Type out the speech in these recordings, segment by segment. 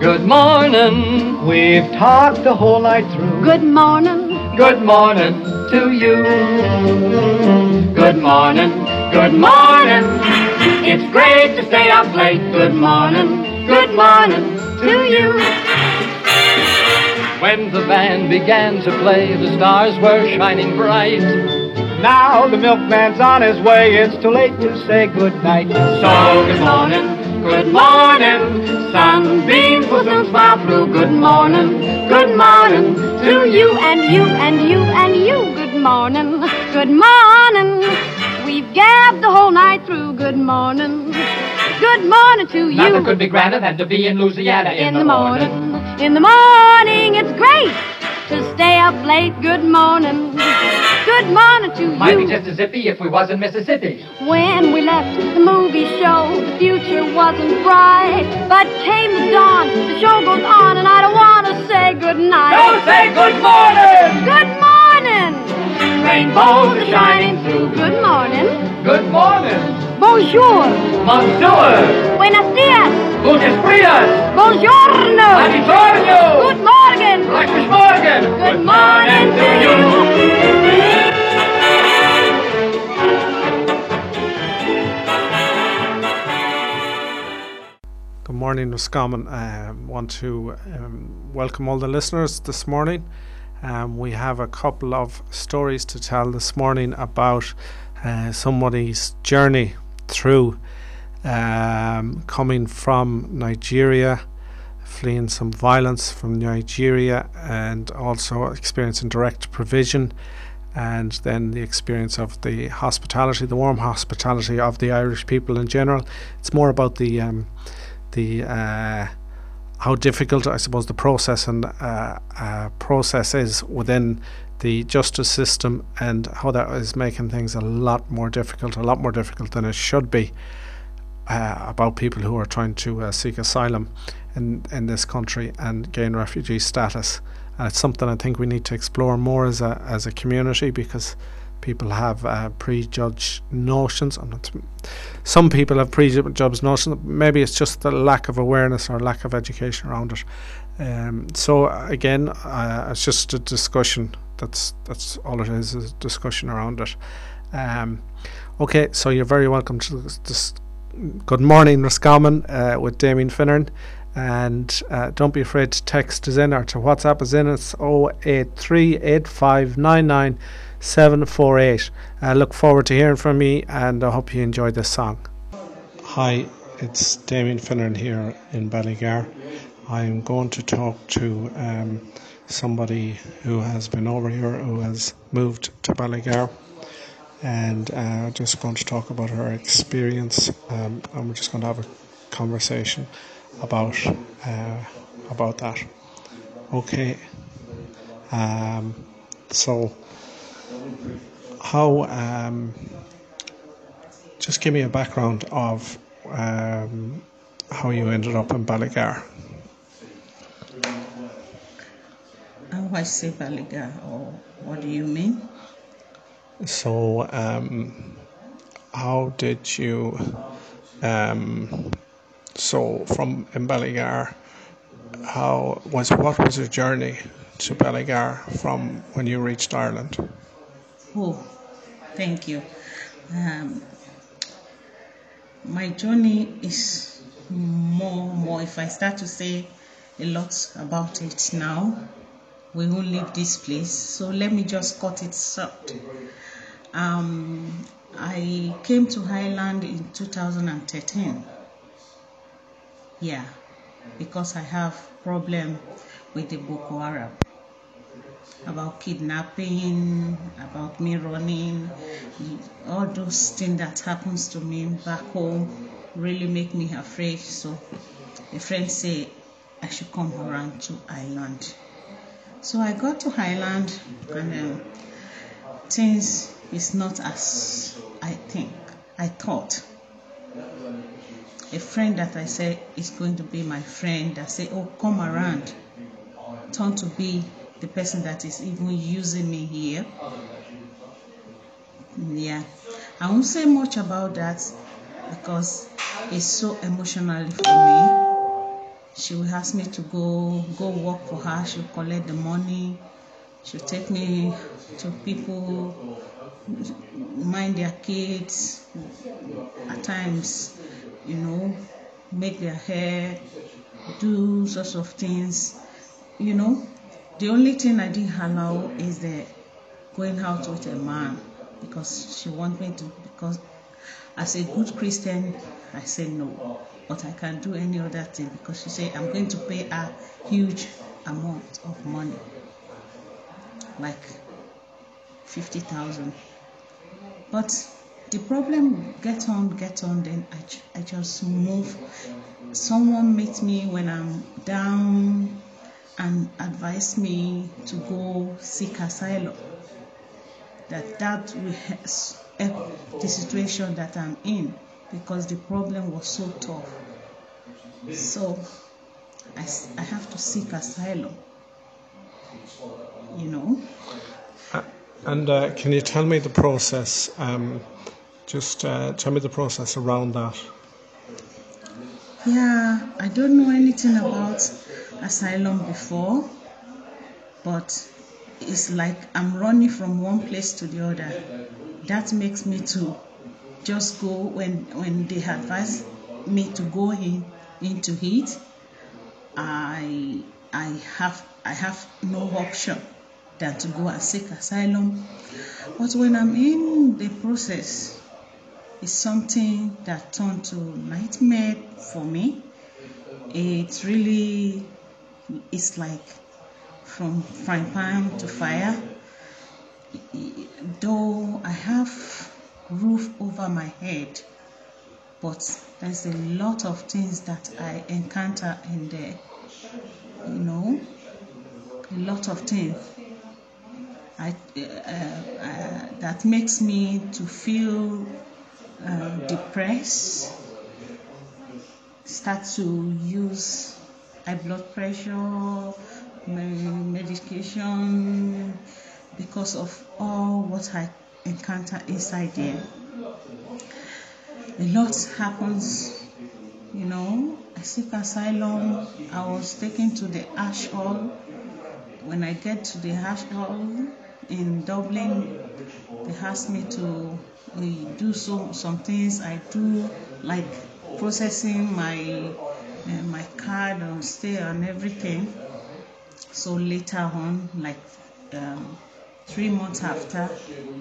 Good morning. We've talked the whole night through. Good morning. Good morning to you. Good morning. Good morning. It's great to stay up late. Good morning. Good morning to you. When the band began to play, the stars were shining bright. Now the milkman's on his way. It's too late to say good night. So good morning, good morning. Sunbeams will soon smile through. Good morning, good morning To you and you and you and you. Good morning. Good morning. We've gabbed the whole night through. Good morning. Good morning to you. Nothing could be grander than to be in Louisiana in, in the morning. In the morning, it's great to stay up late. Good morning. Good morning to Might be you. just as zippy if we was in Mississippi. When we left the movie show, the future wasn't bright. But came the dawn, the show goes on, and I don't want to say good night. Don't say good morning! Good morning. Rainbows are shining through. Good morning. Good morning! Bonjour. Bonjour! Buenos dias. Gutes Frias! Buongiorno. Buongiorno! Good morning. Gleiches Morgen! Good morning to you. Good morning, Roscommon. I um, want to um, welcome all the listeners this morning. Um, we have a couple of stories to tell this morning about uh, somebody's journey through um, coming from Nigeria, fleeing some violence from Nigeria, and also experiencing direct provision. And then the experience of the hospitality, the warm hospitality of the Irish people in general. It's more about the um, the uh, how difficult I suppose the process and uh, uh, process is within the justice system and how that is making things a lot more difficult, a lot more difficult than it should be uh, about people who are trying to uh, seek asylum in in this country and gain refugee status. And it's something I think we need to explore more as a as a community because people have uh, prejudged notions. Some people have prejudged notions. Maybe it's just the lack of awareness or lack of education around it. Um, so again, uh, it's just a discussion. That's that's all it is, is discussion around it. Um, okay, so you're very welcome to this. good morning, Roscommon, uh, with Damien Finneran. And uh, don't be afraid to text us in or to WhatsApp us in. It's 083 748. I look forward to hearing from you and I hope you enjoy this song. Hi, it's Damien Finneran here in Ballygar. I'm going to talk to um, somebody who has been over here, who has moved to Ballygar, and uh, just going to talk about her experience. Um, and we're just going to have a conversation about uh, about that. Okay. Um, so how um, just give me a background of um, how you ended up in Ballygar. I say Baliga, or what do you mean? So, um, how did you? Um, so from in Ballygar, how was what was your journey to Ballygar from when you reached Ireland? Oh, thank you. Um, my journey is more, more. If I start to say a lot about it now, we won't leave this place. So let me just cut it short. Um, I came to Highland in 2013. Yeah, because I have problem with the Boko Haram about kidnapping, about me running, all those things that happens to me back home really make me afraid. So a friend say I should come around to Ireland. So I got to Highland and um, things is not as I think, I thought. A friend that I said is going to be my friend that say, oh, come around, turn to be the person that is even using me here. Yeah, I won't say much about that because it's so emotionally for me. She will ask me to go go work for her. She'll collect the money. She'll take me to people, mind their kids. At times, you know, make their hair, do sorts of things. You know, the only thing I didn't allow is the going out with a man because she wants me to because as a good Christian I say no but I can do any other thing because she said I'm going to pay a huge amount of money like 50,000 but the problem get on get on then I, I just move. Someone meets me when I'm down and advise me to go seek asylum. That that will help the situation that I'm in because the problem was so tough. So I, I have to seek asylum, you know. Uh, and uh, can you tell me the process? Um, just uh, tell me the process around that. Yeah, I don't know anything about asylum before, but it's like I'm running from one place to the other. That makes me to just go when when they advise me to go in into it. I I have I have no option than to go and seek asylum. But when I'm in the process, it's something that turned to nightmare for me. It's really it's like from frying pan to fire. Though I have roof over my head, but there's a lot of things that I encounter in there. You know, a lot of things. I, uh, uh, that makes me to feel uh, depressed, start to use high blood pressure, medication because of all what I encounter inside there. A lot happens, you know. I seek asylum. I was taken to the ash hall. When I get to the ash hall in Dublin, they asked me to uh, do some some things I do, like processing my uh, my card on stay and everything. So later on, like um, three months after,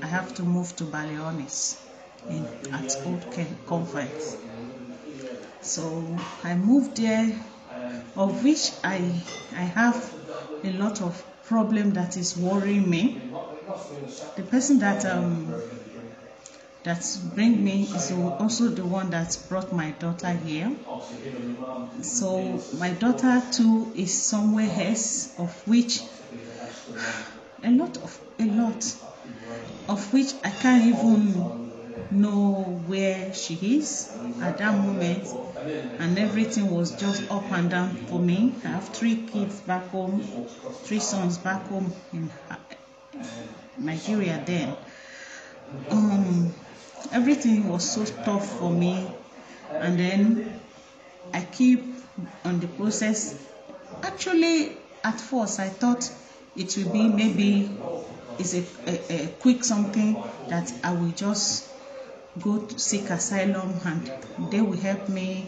I have to move to Ballyhaunis in, at Old Ken Conference. So I moved there, of which I I have a lot of problem that is worrying me. The person that um that bring me is also the one that brought my daughter here. So my daughter too is somewhere else, of which a lot of a lot of which I can't even know where she is at that moment. And everything was just up and down for me. I have three kids back home three sons back home in nigeria then. Um, everything was so tough for me. And then i keep on the process. Actually at first i thought it will be maybe it's a, a, a quick something that i will just go to seek asylum and they will help me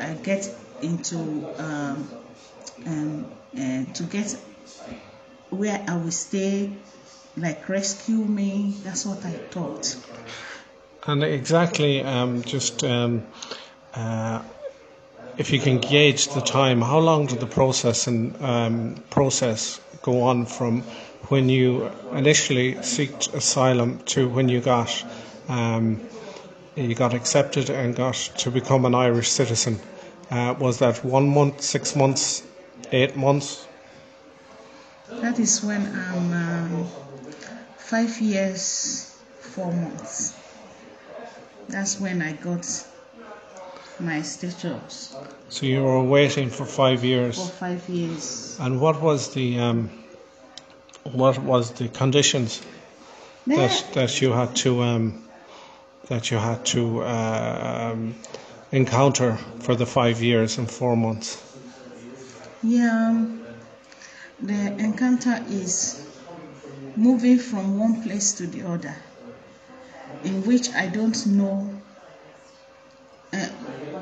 uh, get into um, um, uh, to get where I will stay, like rescue me. That's what I thought. And exactly, um, just um, uh, if you can gauge the time, how long did the process and um, process go on from when you initially sought asylum to when you got um, you got accepted and got to become an Irish citizen. Uh, was that one month, six months, eight months? That is when I'm um, five years, four months. That's when I got my status. So you were waiting for five years. For five years. And what was the um, what was the conditions that that you had to um, that you had to uh, um, encounter for the five years and four months? Yeah, the encounter is moving from one place to the other, in which I don't know uh,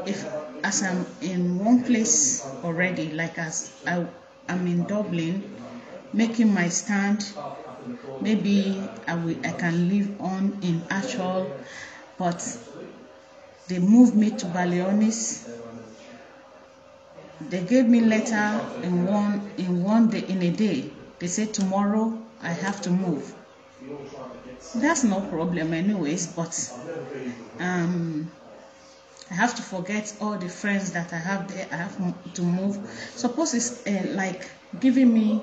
if, as I'm in one place already, like as I, I'm in Dublin, making my stand. Maybe I will, I can live on in actual, but they moved me to Ballyhaunis. They gave me letter in one in one day in a day. They said tomorrow I have to move. That's no problem anyways, but um I have to forget all the friends that I have there. I have to move. Suppose it's uh, like giving me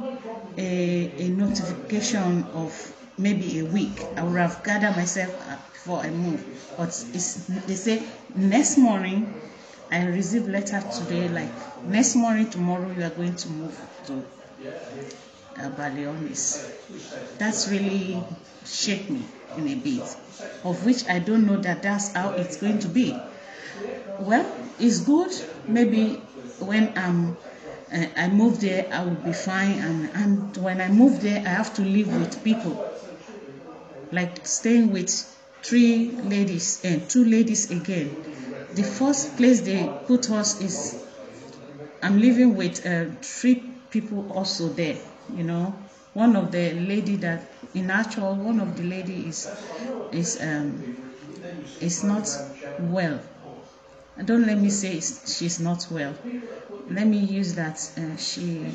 a, a notification of maybe a week. I would have gathered myself before I move. But they say next morning, I receive letter today, like next morning, tomorrow, you are going to move to uh, Ballyhaunis. That's really shake me in a bit, of which I don't know that that's how it's going to be. Well, it's good. Maybe when I'm uh, I move there, I will be fine. And, and when I move there, I have to live with people. Like staying with three ladies and two ladies again. The first place they put us is I'm living with uh, three people also there. You know, one of the lady that in actual one of the lady is is um is not well. Don't let me say she's not well. Let me use that uh, she.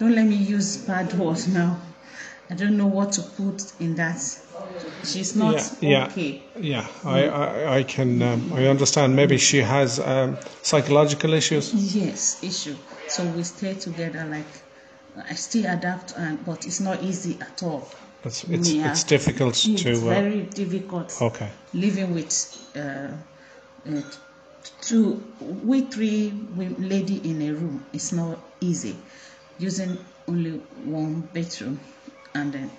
Don't let me use bad words now. I don't know what to put in that. She's not yeah, okay. Yeah, yeah. I, I, I can um, I understand. Maybe she has um, psychological issues. Yes, issue. So we stay together. Like I still adapt, and but it's not easy at all. It's it's, yeah. it's difficult it's to. It's very uh, difficult. Okay. Living with. Uh, uh, two we three we lady in a room it's not easy using only one bedroom and then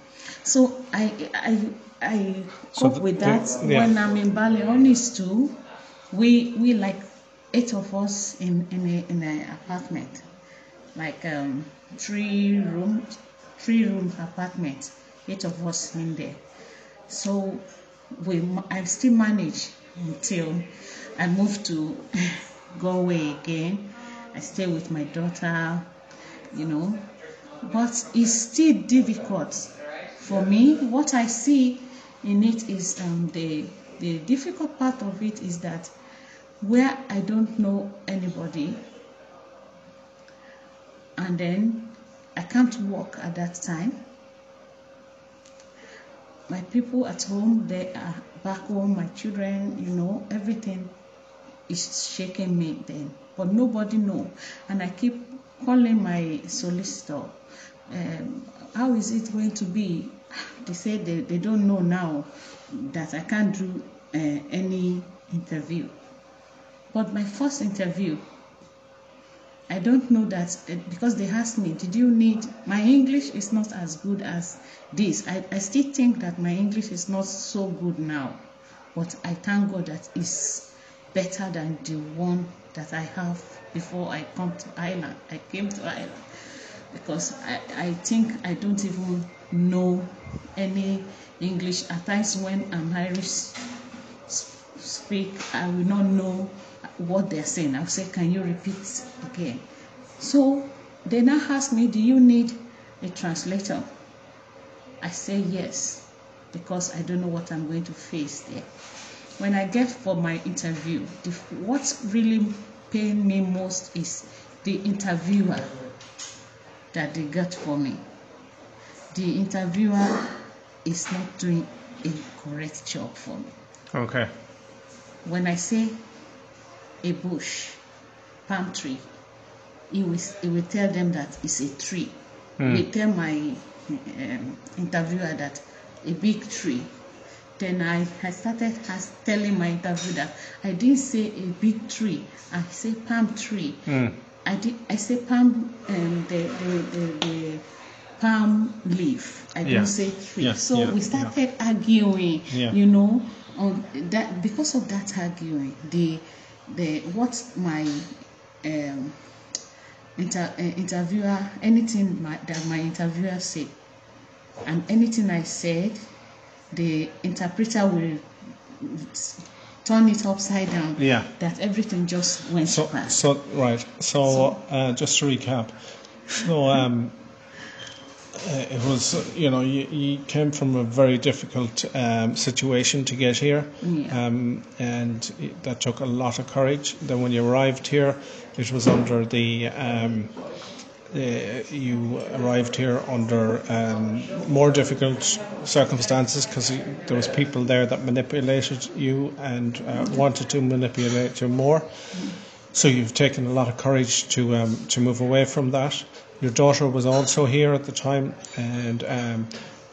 so i i i so cope with that yeah. when i'm in Bali. Ballyhaunis too we we like eight of us in in a in an apartment like um three room three room apartment eight of us in there so we i still manage until I moved to Galway again. I stay with my daughter, you know. But it's still difficult for me. What I see in it is um, the the difficult part of it is that where I don't know anybody, and then I can't work at that time. My people at home, they are back home, my children, you know, everything is shaking me then. But nobody know. And I keep calling my solicitor. Um, how is it going to be? They say they, they don't know now that I can't do uh, any interview. But my first interview, I don't know that uh, because they asked me, did you need, my English is not as good as this. I, I still think that my English is not so good now. But I thank God that it's better than the one that I have before I come to Ireland. I came to Ireland because I, I think I don't even know any English. At times when I'm Irish speak, I will not know what they're saying. I'll say, can you repeat again? So they now ask me, do you need a translator? I say yes, because I don't know what I'm going to face there when I get for my interview, the, what really pain me most is the interviewer that they got for me. The interviewer is not doing a correct job for me. Okay. When I say a bush, palm tree, it will, it will tell them that it's a tree. Mm. Will tell my um, interviewer that a big tree then I, I started as telling my interview that I didn't say a big tree, I say palm tree. Mm. I did I say palm um, the, the, the, the palm leaf. I yeah. didn't say tree. Yeah. So yeah. we started arguing, you know, on that because of that arguing, the the what my um, inter, uh, interviewer anything my, that my interviewer said, and anything I said, the interpreter will turn it upside down. Yeah. That everything just went So, past. so right. So, uh, just to recap, so um, uh, it was you know you, you came from a very difficult um, situation to get here, Yeah. um, and it, that took a lot of courage. Then when you arrived here, it was under the um, you arrived here under um, more difficult circumstances because there was people there that manipulated you and uh, wanted to manipulate you more. So you've taken a lot of courage to um, to move away from that. Your daughter was also here at the time, and um,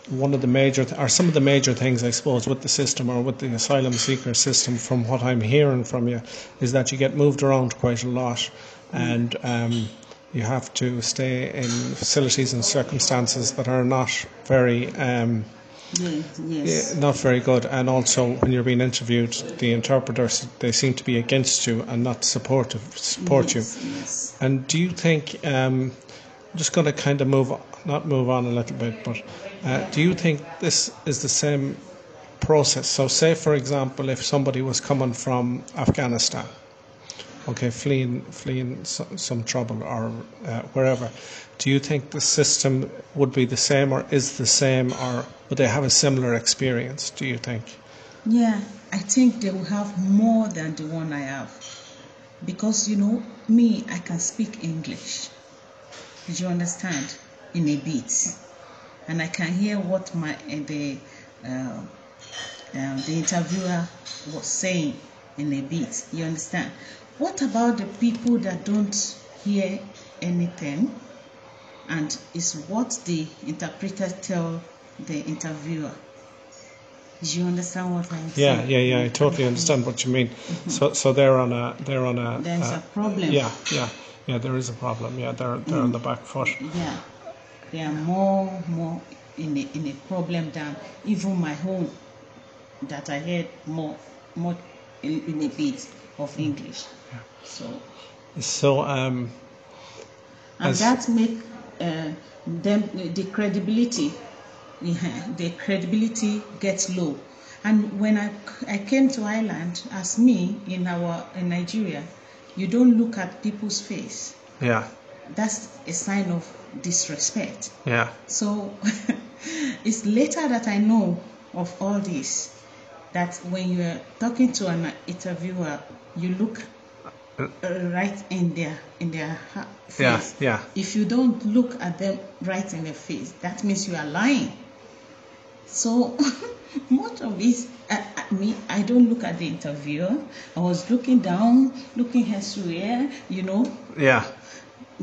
one of the major th- or some of the major things I suppose with the system or with the asylum seeker system, from what I'm hearing from you, is that you get moved around quite a lot, and um, you have to stay in facilities and circumstances that are not very. Um, yes, yes. not very good. And also, when you're being interviewed, the interpreters they seem to be against you and not supportive, support yes, you. And do you think? Um, I'm just going to kind of move, on, not move on a little bit, but uh, do you think this is the same process? So, say for example, if somebody was coming from Afghanistan, okay, fleeing, fleeing some, some trouble or uh, wherever, do you think the system would be the same, or is the same, or would they have a similar experience? Do you think? Yeah, I think they will have more than the one I have. Because, you know, me, I can speak English. Did you understand? In a bit. And I can hear what my uh, the uh, um, the interviewer was saying in a bit. You understand? What about the people that don't hear anything and is what the interpreter tell the interviewer? Do you understand what I'm Yeah, saying? yeah, yeah. yeah. I totally understand what you mean. Mm-hmm. So, so they're on a, they're on a. There's uh, a problem. Yeah, yeah, yeah. There is a problem. Yeah, they're they're on mm. the back foot. Yeah, they are more more in a in a problem than even my own that I heard more more in, in a bit of mm. English. So So, um, and that make uh, them the credibility yeah, the credibility gets low. And when I, I came to Ireland as me in our in Nigeria you don't look at people's face. Yeah, that's a sign of disrespect. Yeah, so it's later that I know of all this that when you're talking to an interviewer you look right in their in their ha- yeah, face yeah, if you don't look at them right in the face, that means you are lying. So much of this, I, I mean, I don't look at the interviewer. I was looking down, looking elsewhere, you know, yeah,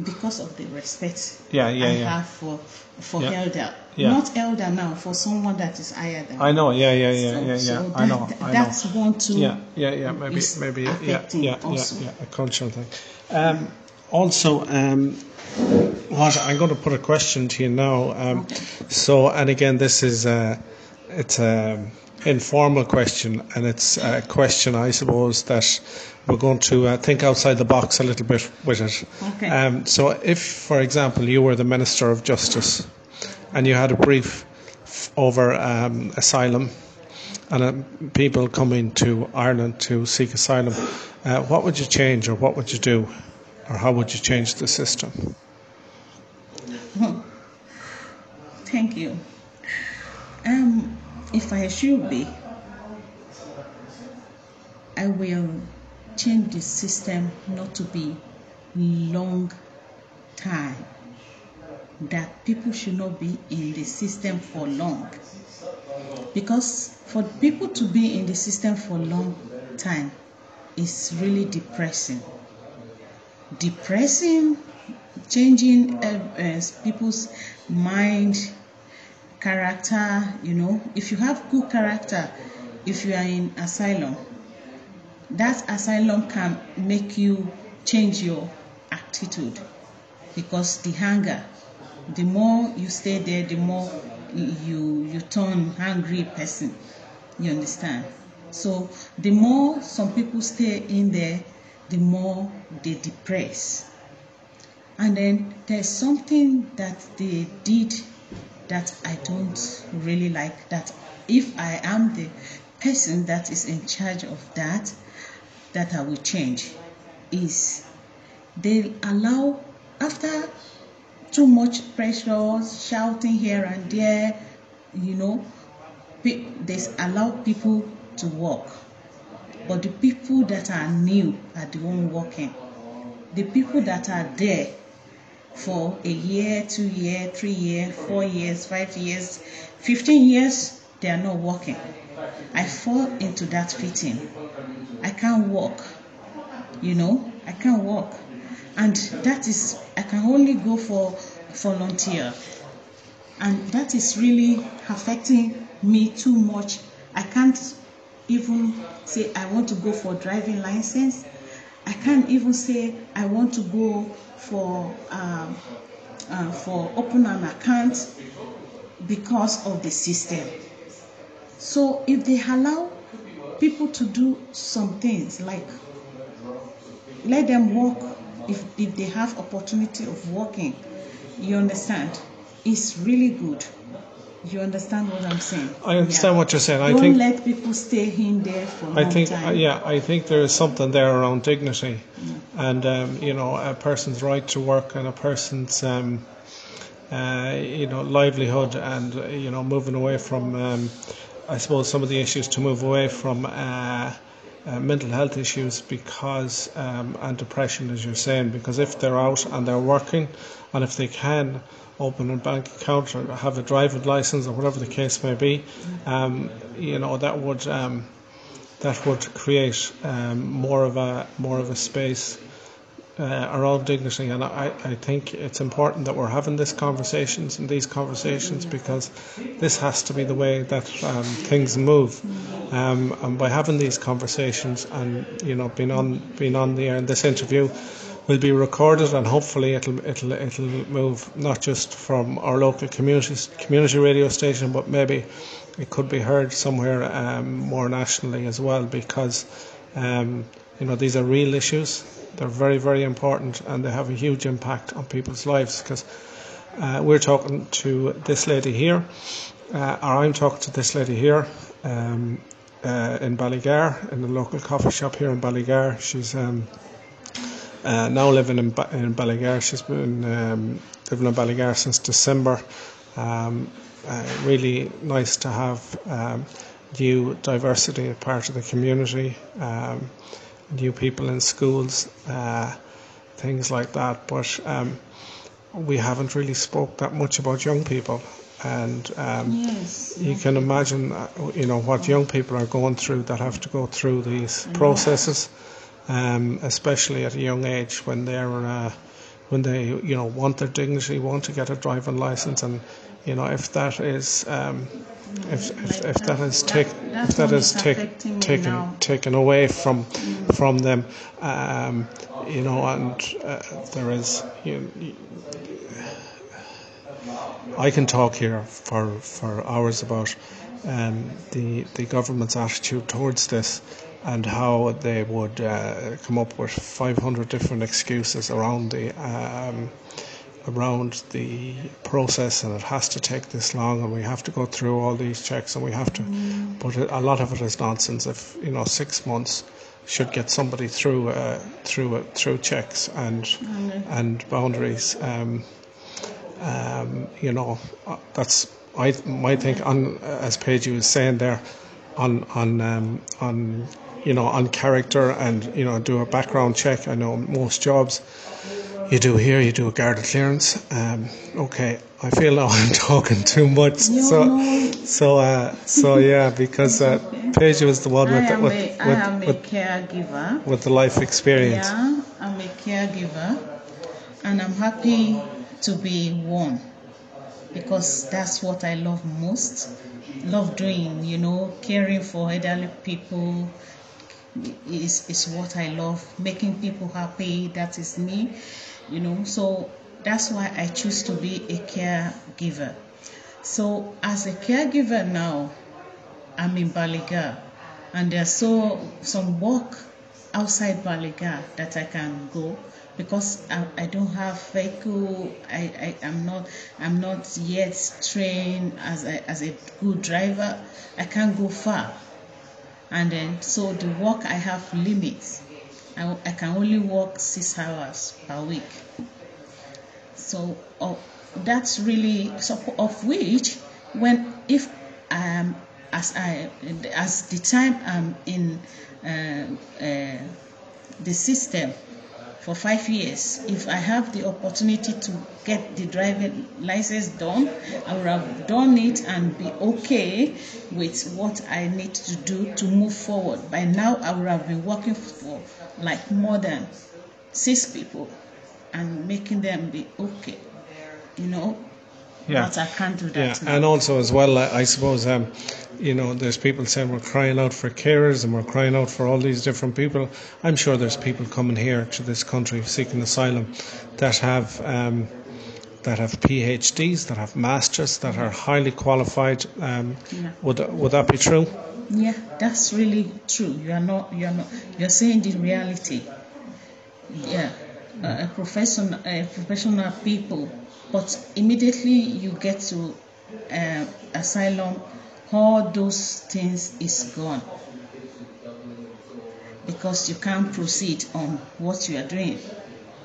because of the respect Yeah, yeah, I yeah. have for for Yeah. elder. Yeah. Not elder now, for someone that is higher than. I know. Yeah, yeah, yeah, So- yeah, yeah. so I know. that- I know. That's one too. Yeah, yeah, yeah. Maybe, maybe, yeah, yeah, yeah, also. yeah. A cultural thing. Um, also, um, what I'm going to put a question to you now. Um, Okay. So, and again, this is uh, it's a informal question, and it's a question I suppose that we're going to uh, think outside the box a little bit with it. Okay. Um, so, if, for example, you were the Minister of Justice, and you had a brief f- over um, asylum and uh, people coming to Ireland to seek asylum, uh, what would you change or what would you do? Or how would you change the system? Thank you. Um, if I should be, I will change the system not to be long time. That people should not be in the system for long. Because for people to be in the system for long time is really depressing. Depressing, changing uh, uh, people's mind, character. You know, if you have good character, if you are in asylum, that asylum can make you change your attitude because the hunger the more you stay there the more you you turn hungry person you understand so the more some people stay in there the more they depress And then there's something that they did that I don't really like. That if I am the person that is in charge of that, that I will change is they allow after too much pressure, shouting here and there, you know, they allow people to walk. But the people that are new are the one walking. The people that are there for a year, two year, three year, four years, five years, fifteen years, they are not working. I fall into that fitting. I can't walk. You know, I can't walk. And that is, I can only go for volunteer. And that is really affecting me too much. I can't even say I want to go for driving license. I can't even say I want to go for um, uh, for open an account because of the system. So if they allow people to do some things like let them work if, if they have opportunity of working you understand it's really good you understand what i'm saying I understand Yeah. what you're saying. I don't think let people stay in there for a I think time uh, yeah, I think there is something there around dignity, and um, you know a person's right to work and a person's um, uh, you know livelihood and you know moving away from um, I suppose some of the issues to move away from. Uh, uh, mental health issues because um, and depression as you're saying because if they're out and they're working and if they can open a bank account or have a driving license or whatever the case may be um, you know that would um, that would create um, more of a more of a space uh, around dignity, and I, I think it's important that we're having these conversations and these conversations because this has to be the way that um, things move. Um, and by having these conversations and you know being on being on the air, and this interview will be recorded, and hopefully it'll it'll it'll move not just from our local communities community radio station, but maybe it could be heard somewhere um, more nationally as well because um, you know these are real issues. They're very very important and they have a huge impact on people's lives because uh, we're talking to this lady here, uh, or I'm talking to this lady here. Um, uh, in Ballygar, in the local coffee shop here in Ballygar. She's um, uh, now living in, ba- in Ballygar. She's been um, living in Ballygar since December. Um, uh, really nice to have um, new diversity as part of the community, um, new people in schools, uh, things like that. But um, we haven't really spoke that much about young people, and um, yes you can imagine, uh, you know, what young people are going through that have to go through these processes, um, especially at a young age when they're uh, when they, you know, want their dignity, want to get a driving license, and you know, if that is, um, if, if, if that is taken, if that is take, taken taken away from from them, um, you know, and uh, there is, you, I can talk here for, for hours about um, the the government's attitude towards this and how they would uh, come up with 500 different excuses around the um, around the process and it has to take this long and we have to go through all these checks and we have to but a lot of it is nonsense if you know six months should get somebody through uh, through uh, through checks and and boundaries um, um, you know, uh, that's I might think on as Paige was saying there, on on um, on you know on character and you know do a background check. I know most jobs you do here, you do a Garda clearance. Um, okay, I feel now I'm talking too much. No, so no. so uh, so yeah, because uh, Paige was the one with the, with, a, I with, am a caregiver with the life experience. Yeah, I'm a caregiver and I'm happy to be one because that's what I love most. Love doing, you know, caring for elderly people is, is what I love. Making people happy, that is me, you know. So that's why I choose to be a caregiver. So as a caregiver now, I'm in Baliga and there's so some work outside Ballygar that I can go because I, I don't have vehicle. I, I am not I'm not yet trained as a, as a good driver. I can't go far, and then so the work I have limits. I, I can only work six hours per week. So uh, that's really so of which when if um as I as the time I'm in uh, uh, the system for five years. If I have the opportunity to get the driving license done, I would have done it and be okay with what I need to do to move forward. By now, I would have been working for like more than six people and making them be okay, you know. Yeah. But I can't do that now. and also as well, I I suppose, um, you know, there's people saying we're crying out for carers and we're crying out for all these different people. I'm sure there's people coming here to this country seeking asylum that have um, that have PhDs, that have masters, that are highly qualified. Um, Yeah. Would would that be true? Yeah, that's really true. You are not. You are not. You're saying the reality. Yeah, uh, a professional, uh, professional people, but immediately you get to uh, asylum, all those things is gone because you can't proceed on what you are doing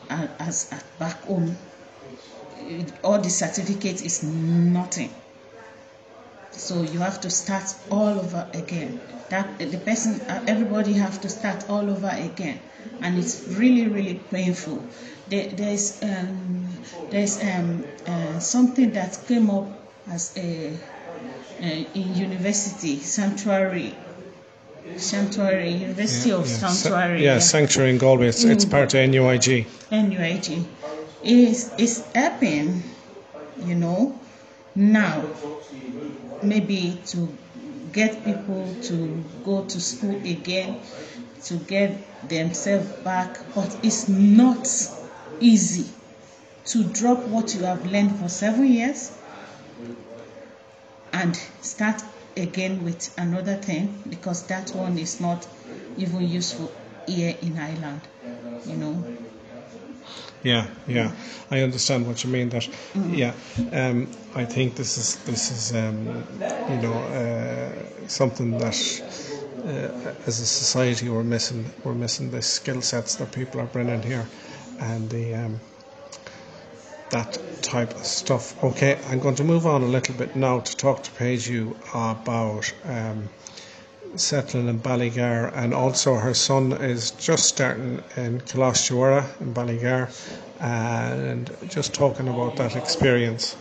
as at back home. All the certificate is nothing. So you have to start all over again. That the person, everybody have to start all over again, and it's really, really painful. There, there's um, there's um, uh, something that came up as a uh, in university sanctuary, sanctuary University of Sa- Sanctuary. yeah, sanctuary in Galway. It's, it's part of NUIG. NUIG is is helping, you know, now maybe to get people to go to school again, to get themselves back, but it's not easy to drop what you have learned for seven years and start again with another thing because that one is not even useful here in Ireland, you know. Yeah, yeah, I understand what you mean. That, yeah, um, I think this is this is um, you know uh, something that uh, as a society we're missing. We're missing the skill sets that people are bringing here, and the um, that type of stuff. Okay, I'm going to move on a little bit now to talk to Paige you about. Um, settling in Ballygar, and also her son is just starting in Colostuara in Ballygar, and just talking about that experience.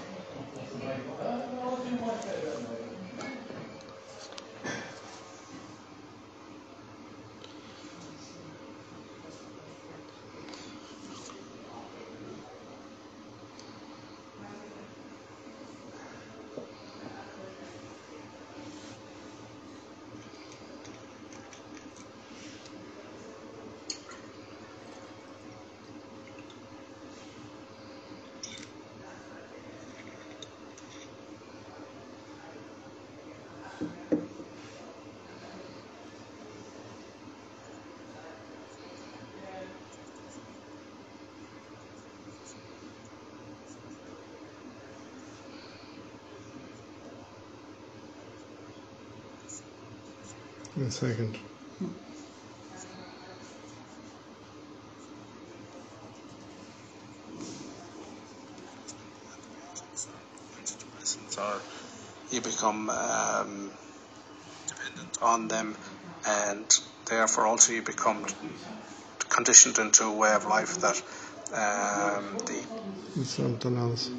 A second. Or you become um, dependent on them, and therefore also you become conditioned into a way of life that um, the something else.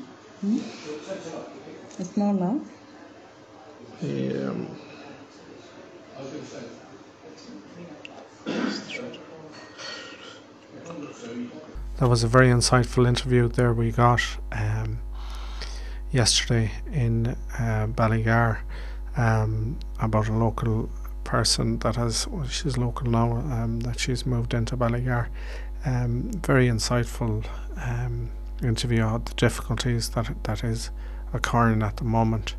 It's more love. Yeah. That was a very insightful interview there we got um, yesterday in uh, Ballygar um, about a local person that has, well, she's local now, um, that she's moved into Ballygar. Um, very insightful um, interview on the difficulties that that is occurring at the moment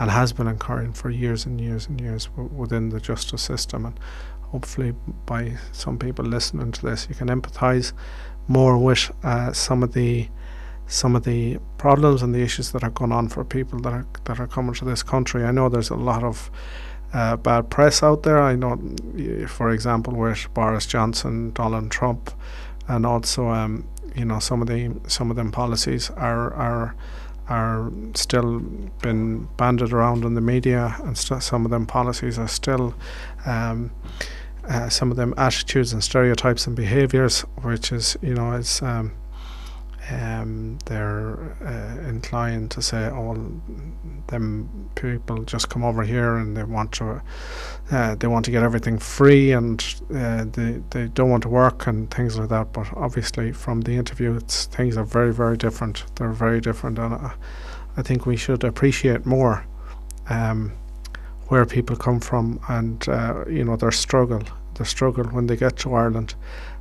and has been occurring for years and years and years w- within the justice system. And hopefully, by some people listening to this, you can empathise more with uh, some of the some of the problems and the issues that are going on for people that are that are coming to this country. I know there's a lot of uh, bad press out there. I know, for example, with Boris Johnson, Donald Trump, and also um, you know some of the some of them policies are are are still been banded around in the media, and st- some of them policies are still. Um, uh, some of them attitudes and stereotypes and behaviors, which is you know is um, um, they're uh, inclined to say, "Oh, them people just come over here and they want to, uh, they want to get everything free and uh, they they don't want to work and things like that." But obviously, from the interview, things are very very different. They're very different, and uh, I think we should appreciate more um, where people come from and uh, you know their struggle, their struggle when they get to Ireland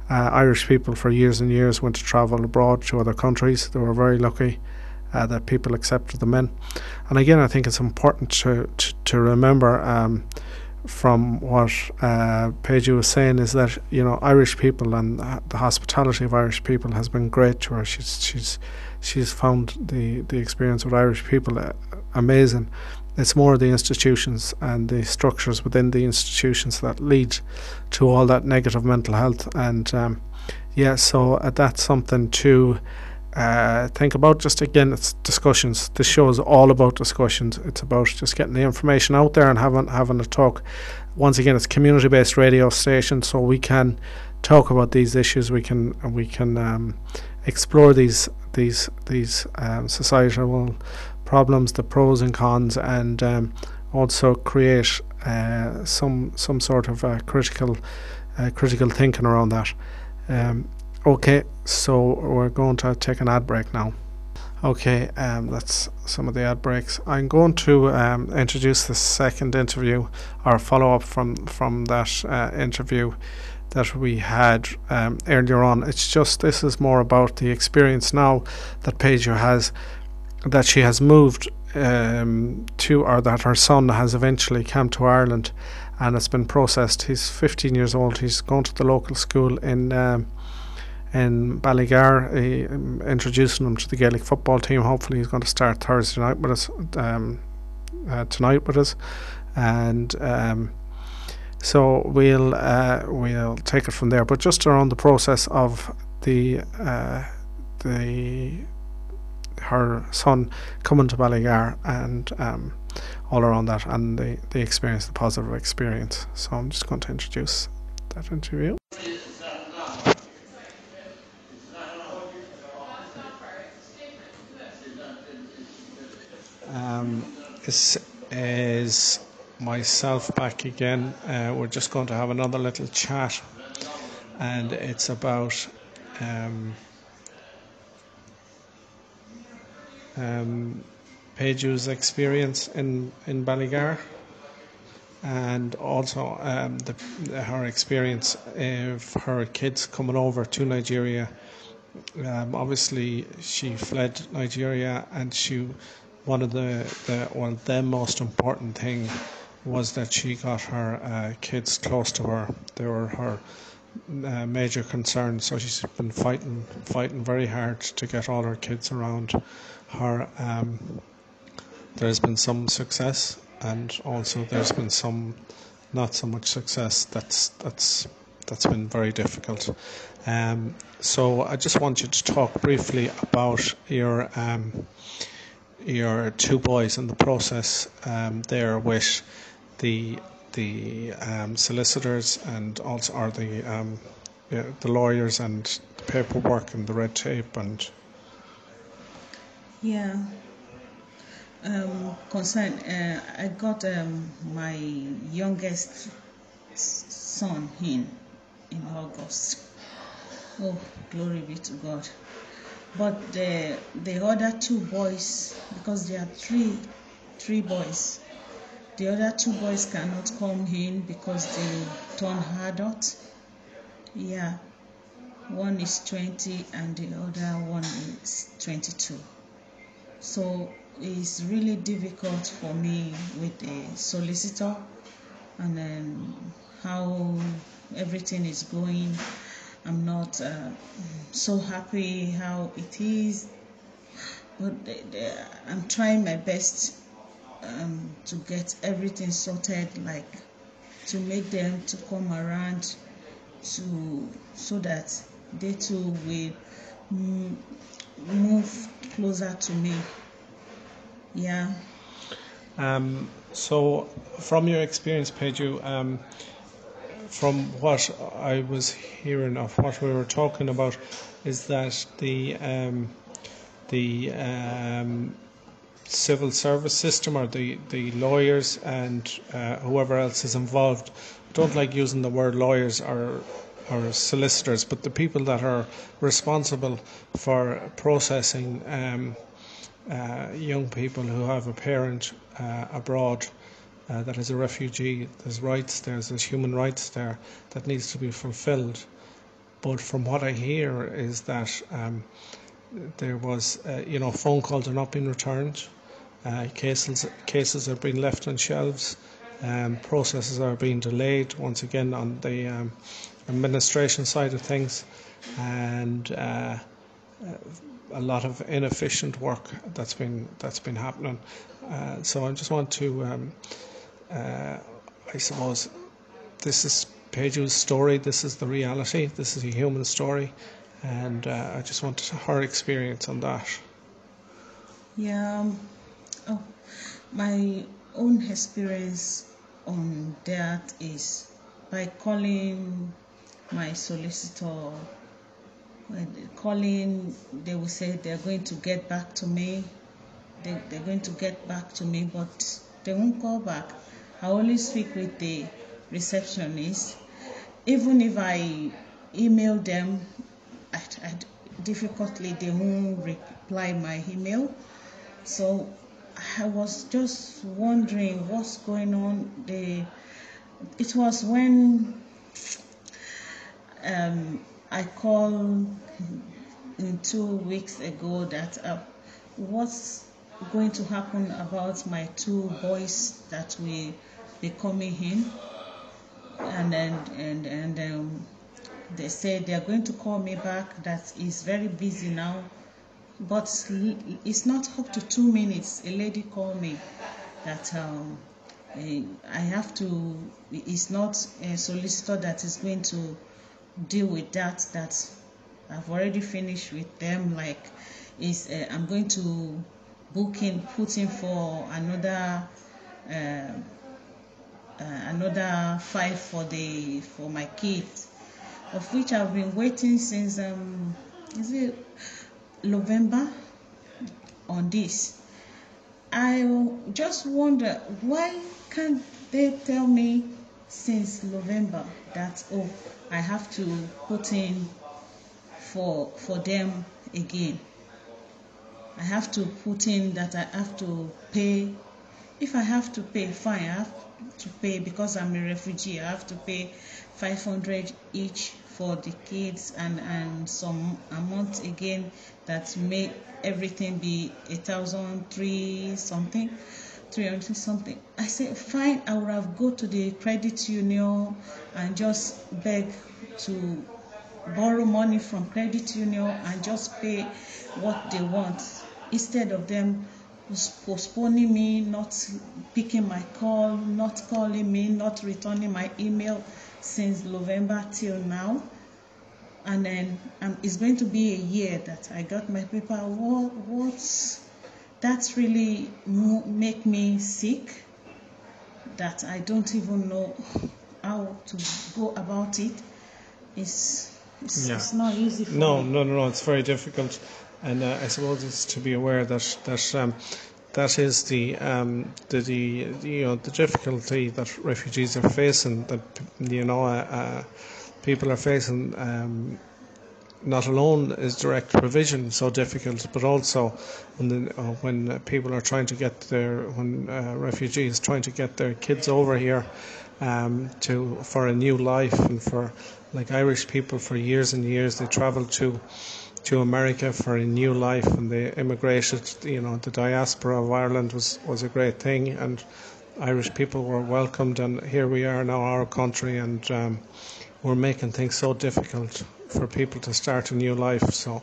uh, Irish people for years and years went to travel abroad to other countries. They were very lucky uh, that people accepted them in. And again, I think it's important to, to, to remember um, from what uh, Paige was saying is that, you know, Irish people and the hospitality of Irish people has been great to her. She's, she's, she's found the, the experience with Irish people uh, amazing. It's more the institutions and the structures within the institutions that lead to all that negative mental health. And um, yeah, so uh, that's something to uh, think about. Just again, it's discussions. This show is all about discussions. It's about just getting the information out there and having having a talk. Once again, it's community based radio station, so we can talk about these issues. We can we can um, explore these these these um, societal problems, the pros and cons, and um, also create uh, some some sort of uh, critical uh, critical thinking around that. Um, okay, so we're going to take an ad break now. Okay, um, that's some of the ad breaks. I'm going to um, introduce the second interview or follow up from from that uh, interview that we had um, earlier on. It's just this is more about the experience now that Peju has that she has moved um, to, or that her son has eventually come to Ireland and it's been processed. He's 15 years old. He's going to the local school in um, in Ballygar, uh, introducing him to the Gaelic football team. Hopefully, he's going to start Thursday night with us, um, uh, tonight with us, and um, so we'll uh, we'll take it from there. But just around the process of the uh, the her son coming to Ballygar and um, all around that and the, the experience, the positive experience. So I'm just going to introduce that interview. Um, this is myself back again. Uh, we're just going to have another little chat, and it's about um, um, Paige's experience in, in Ballygar and also um, the, her experience of her kids coming over to Nigeria. Um, obviously, she fled Nigeria, and she one of the, the well the most important thing was that she got her uh, kids close to her. They were her uh, major concern. So she's been fighting, fighting very hard to get all her kids around her. Um, there's been some success, and also there's been some not so much success. That's that's that's been very difficult. Um, so I just want you to talk briefly about your um, your two boys and the process um, there with the the um, solicitors and also are the um, yeah, the lawyers and the paperwork and the red tape and yeah um, concern uh, I got um, my youngest son in in August oh glory be to God but the the other two boys because there are three three boys the other two boys cannot come in because they turn adult. Yeah, one is 20 and the other one is 22. So it's really difficult for me with the solicitor and then how everything is going. I'm not uh, so happy how it is, but I'm trying my best um, to get everything sorted, like to make them to come around to so that they too will mm, move closer to me. Yeah. Um, so, from your experience, Peju, um, from what I was hearing of what we were talking about, is that the um, the um, civil service system or the, the lawyers and uh, whoever else is involved don't like using the word lawyers or or solicitors, but the people that are responsible for processing um, uh, young people who have a parent uh, abroad uh, that is a refugee. There's rights there, there's human rights there that needs to be fulfilled. But from what I hear is that um, there was, uh, you know, phone calls are not being returned, uh, cases cases are being left on shelves, um, processes are being delayed once again on the um, administration side of things, and uh, a lot of inefficient work that's been that's been happening. Uh, so I just want to, um, uh, I suppose, this is Peju's story. This is the reality. This is a human story, and uh, I just want her experience on that. Yeah. Um, oh, my own experience on that is by calling my solicitor when calling, they will say they're going to get back to me. They, they're going to get back to me, but they won't call back. I only speak with the receptionist. Even if I email them, I, I, difficultly they won't reply my email. So I was just wondering what's going on. The it was when um, I called two weeks ago that uh, what's going to happen about my two boys that will be coming in, and then and and um, they said they are going to call me back. That is very busy now, but it's not up to two minutes. A lady called me that. Um, I have to, it's not a solicitor that is going to deal with that that I've already finished with them like is uh, I'm going to book in put in for another uh, uh, another five for the for my kids of which I've been waiting since um is it November on this. I just wonder why can't they tell me since November that oh I have to put in for for them again. I have to put in that I have to pay. If I have to pay, fine. I have to pay because I'm a refugee. I have to pay 500 each for the kids and and some amount again that make everything be a thousand three something 300 something. I said, fine, I would have go to the credit union and just beg to borrow money from credit union and just pay what they want instead of them postponing me, not picking my call, not calling me, not returning my email since November till now. And then um, it's going to be a year that I got my paper. What, what's that really make me sick that I don't even know how to go about it. It's, it's, yeah. it's not easy for no, me. No, no, no, it's very difficult. And uh, I suppose it's to be aware that, that um, that is the, um, the, the, you know the difficulty that refugees are facing that you know uh, uh, people are facing um, not alone is direct provision so difficult, but also when the, uh, when people are trying to get their when uh, refugees trying to get their kids over here um, to for a new life and for like Irish people for years and years they travelled to to America for a new life, and they immigrated. You know, the diaspora of Ireland was was a great thing, and Irish people were welcomed. And here we are now, our country, and um, we're making things so difficult for people to start a new life. So,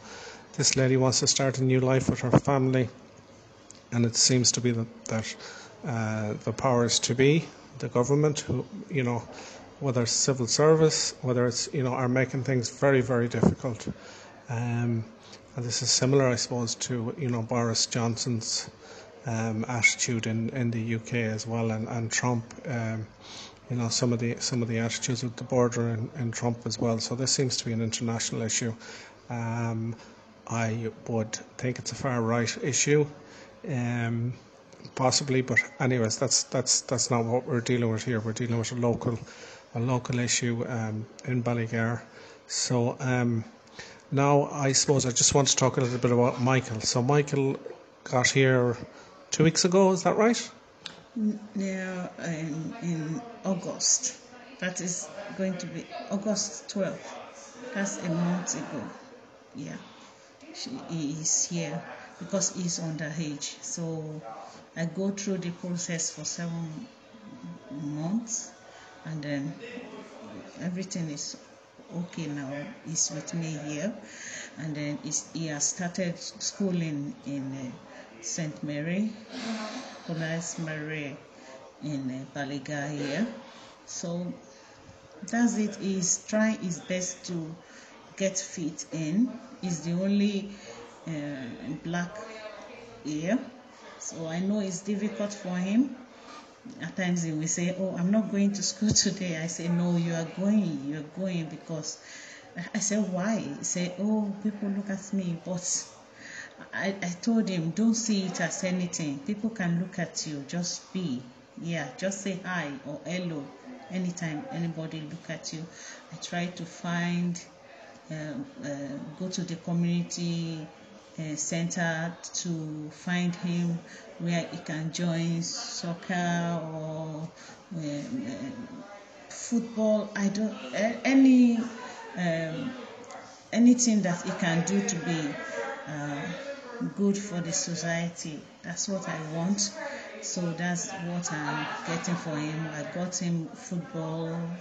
this lady wants to start a new life with her family, and it seems to be that that uh, the powers to be, the government, who you know whether it's civil service, whether it's you know, are making things very very difficult. Um, and this is similar, I suppose, to you know Boris Johnson's um, attitude in, in the UK as well, and and Trump. Um, you know some of the some of the attitudes at the border in, in Trump as well. So this seems to be an international issue. Um, I would think it's a far right issue, um, possibly, but anyways, that's that's that's not what we're dealing with here. We're dealing with a local a local issue um, in Ballygar. So um, now I suppose I just want to talk a little bit about Michael. So Michael got here two weeks ago, is that right? Yeah, in, in August. That is going to be August 12th. That's a month ago. Yeah, she is here because he's underage. So I go through the process for seven months and then everything is okay now. He's with me here, and then he has started schooling in uh, St. Mary, College Mary in uh, Ballygar here. So that's it. He's trying his best to get fit in. He's the only uh, black here, so I know it's difficult for him at times he will say, Oh, I'm not going to school today. I say, No, you are going. You're going because I said, Why? He said, Oh, people look at me. But I, I told him, Don't see it as anything. People can look at you. Just be. Yeah, just say hi or hello anytime anybody look at you. I try to find, uh, uh, go to the community uh, center to find him where he can join soccer or um, football. I don't any um, anything that he can do to be good for the society. That's what I want. So that's what I'm getting for him. I got him football,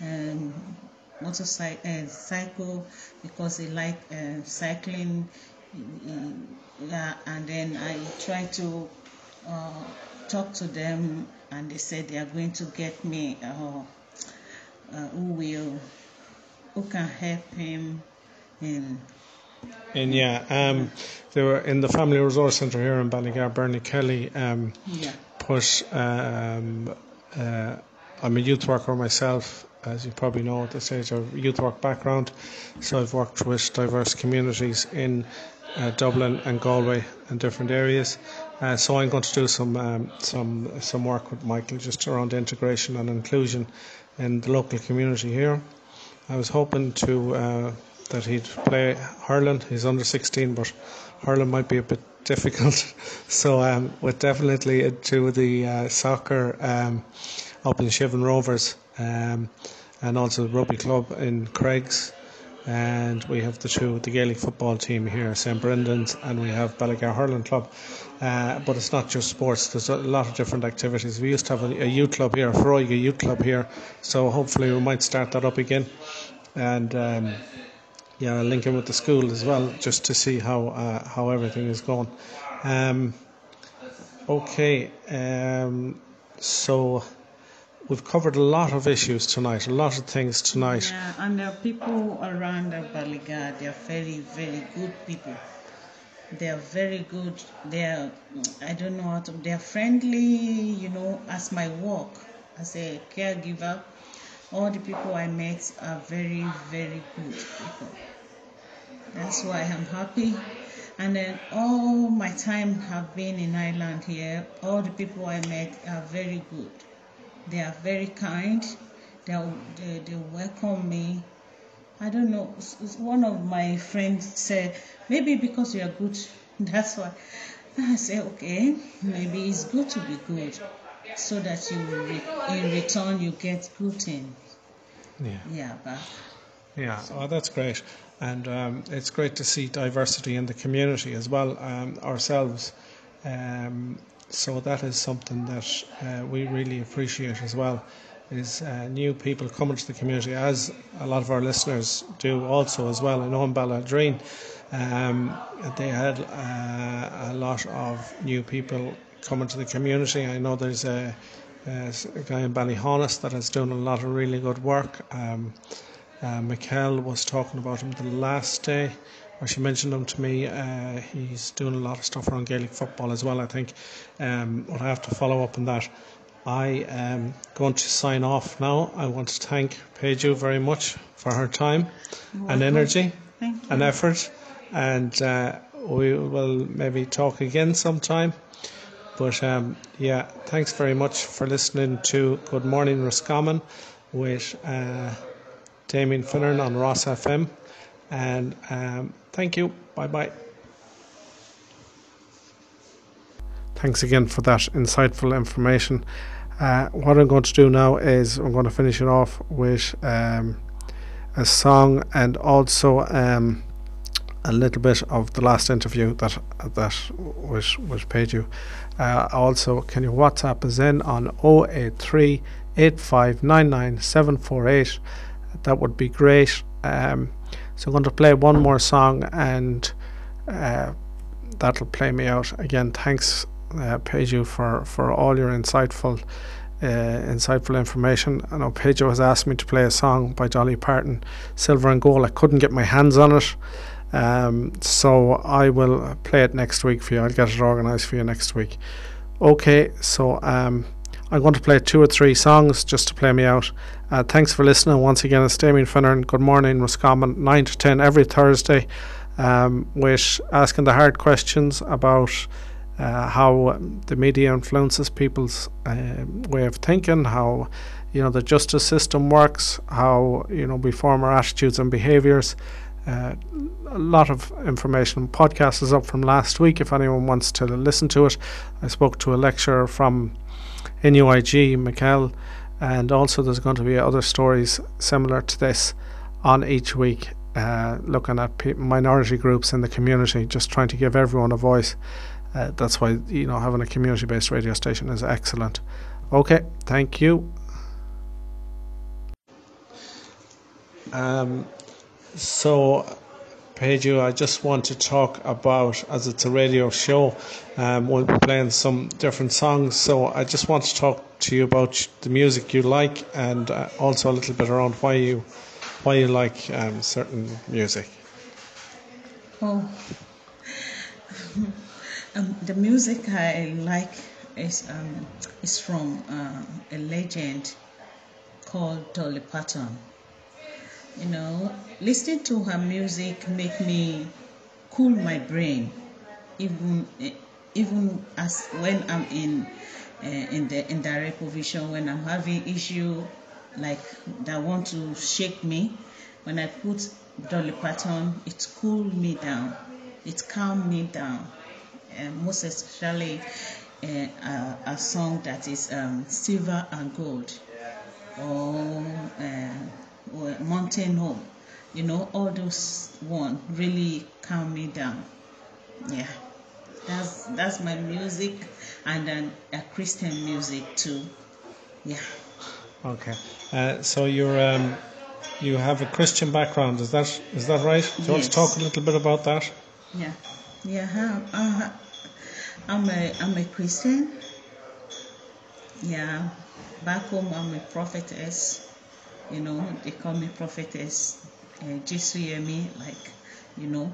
um, motorcycle, uh, cycle because he like uh, cycling yeah, and then I try to uh, talk to them, and they said they are going to get me uh, uh, who will who can help him in. And yeah, um, they were in the Family Resource Centre here in Ballygar. Bernie Kelly um, yeah. put. Um, uh, I'm a youth worker myself, as you probably know at this stage, of youth work background. So I've worked with diverse communities in uh, Dublin and Galway and different areas. Uh, so I'm going to do some um, some some work with Michael just around integration and inclusion in the local community here. I was hoping to uh, that he'd play hurling. He's under 16, but hurling might be a bit difficult. so um, with definitely to the uh, soccer um, up in Shiven Rovers um, and also the rugby club in Creggs and we have the two the Gaelic football team here, St Brendan's, and we have Ballygar Hurling Club. Uh, but it's not just sports. There's a lot of different activities. We used to have a, a youth club here, a Foróige youth club here, so hopefully we might start that up again, and um, yeah, link in with the school as well, just to see how uh, how everything is going. Um, okay, um, so we've covered a lot of issues tonight, a lot of things tonight. Yeah, and there are people around Ballygar, they are very, very good people. They are very good. They are, I don't know how to, they are friendly, you know, as my work, as a caregiver. All the people I met are very, very good people. That's why I'm happy. And then all my time have been in Ireland here. All the people I met are very good. They are very kind. They, they, they welcome me. I don't know. One of my friends said, maybe because you are good, that's why. I say, okay, maybe it's good to be good, so that you in return you get good things. Yeah. Yeah, but. Yeah, oh, that's great. And um, it's great to see diversity in the community as well um, ourselves. Um, so that is something that uh, we really appreciate as well. Is uh, new people coming to the community, as a lot of our listeners do also as well. I know in Ballaghaderreen, um, they had uh, a lot of new people coming to the community. I know there's a, a, guy in Ballyhaunis that is doing a lot of really good work. Uh, was talking about him the last day, or she mentioned him to me. Uh, he's doing a lot of stuff around Gaelic football as well, I think. Um, but I have to follow up on that. I am going to sign off now. I want to thank Peju very much for her time and energy and effort. And uh, we will maybe talk again sometime. But um, yeah, thanks very much for listening to Good Morning Roscommon with. Uh, Damien Finneran on Ros FM. And um, thank you. Bye bye. Thanks again for that insightful information. Uh, what I'm going to do now is I'm going to finish it off with um, a song and also um, a little bit of the last interview that that was was Peju. Uh, also, can you WhatsApp us in on 083 8599 748 that would be great. Um, so I'm going to play one more song and uh, that'll play me out. Again, thanks, uh, Peju, for, for all your insightful uh, insightful information. I know Peju has asked me to play a song by Dolly Parton, Silver and Gold. I couldn't get my hands on it. Um, so I will play it next week for you. I'll get it organised for you next week. Okay, so um, I'm going to play two or three songs just to play me out. Uh, thanks for listening once again. It's Damien Finneran. Good morning, Roscommon, 9 to 10 every Thursday, um, with asking the hard questions about uh, how the media influences people's uh, way of thinking, how you know the justice system works, how you know we form our attitudes and behaviours. Uh, a lot of information. Podcast is up from last week. If anyone wants to listen to it, I spoke to a lecturer from NUIG, Mikkel, and also there's going to be other stories similar to this on each week, uh, looking at pe- minority groups in the community, just trying to give everyone a voice. Uh, that's why you know having a community-based radio station is excellent. Okay, thank you. Um, so Peju, I just want to talk about, as it's a radio show, um, we'll be playing some different songs. So I just want to talk to you about the music you like, and uh, also a little bit around why you why you like um, certain music. Oh, um, the music I like is um, is from uh, a legend called Dolly Parton you know listening to her music make me cool my brain. Even even as when i'm in uh, in the indirect provision when i'm having issue like that want to shake me when i put dolly parton it cool me down. It calm me down. And most especially uh, a, a, song that is um, silver and gold. Or uh, mountain home. You know all those one really calm me down. Yeah. That's that's my music and then a christian music too. Yeah. Okay. Uh, so you're um you have a christian background is that is that right? Do you yes. want to talk a little bit about that? Yeah. Yeah uh, i'm a i'm a christian. Yeah. Back home i'm a prophetess you know, they call me prophetess uh, Jesuyemi, like, you know.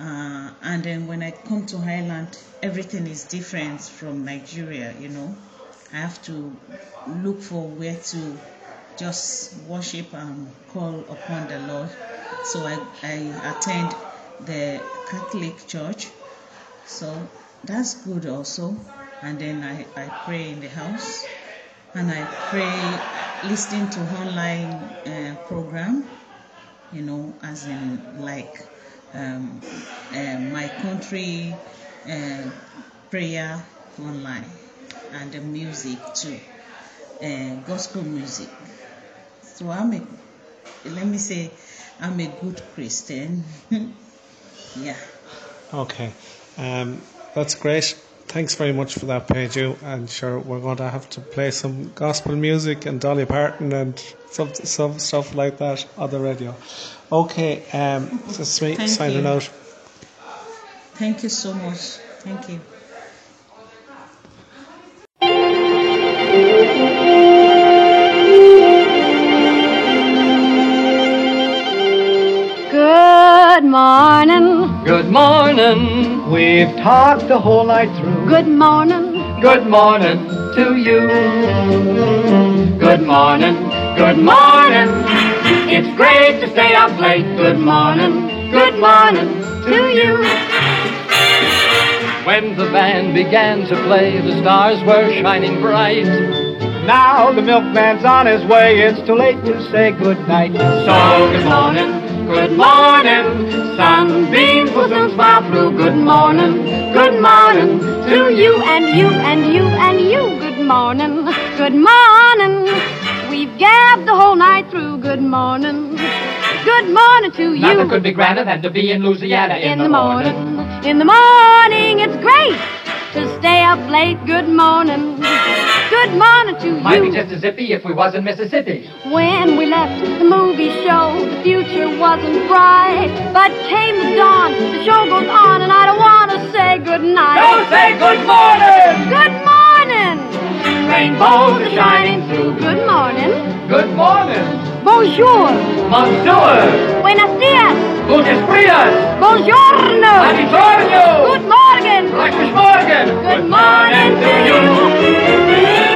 Uh, and then when I come to Highland, everything is different from Nigeria, you know. I have to look for where to just worship and call upon the Lord. So I, I attend the Catholic Church. So that's good also. And then I, I pray in the house and I pray listening to online uh, program, you know, as in like um, uh, my country uh, prayer online and the music too, uh, gospel music. So I'm a, let me say, I'm a good Christian. yeah. Okay, um, that's great. Thanks very much for that, Peju. And sure, we're going to have to play some gospel music and Dolly Parton and some, some stuff like that on the radio. Okay, um, this is me Thank signing you. out. Thank you so much. Thank you. Good morning. Good morning. We've talked the whole night through. Good morning. Good morning to you. Good morning. Good morning. It's great to stay up late. Good morning. Good morning to you. When the band began to play, the stars were shining bright. Now the milkman's on his way. It's too late to say good night. So good morning. Good morning. Sunbeams will soon smile through. Good morning. Good morning To you and you and you and you. Good morning. Good morning. We've gabbed the whole night through. Good morning. Good morning to you. Nothing could be grander than to be in Louisiana in, in the morning. In the morning, it's great to stay up late. Good morning. Good morning to Might be you. just as zippy if we was in Mississippi. When we left the movie show, the future wasn't bright. But came the dawn, the show goes on, and I don't want to say good night. Don't say good morning! Good morning. Rainbows are shining through. Good morning. Good morning! Bonjour. Monsieur! Buenos dias. Gutes Frias! Buongiorno. Buongiorno! Good morning. Gleiches Morgen! Good morning to you.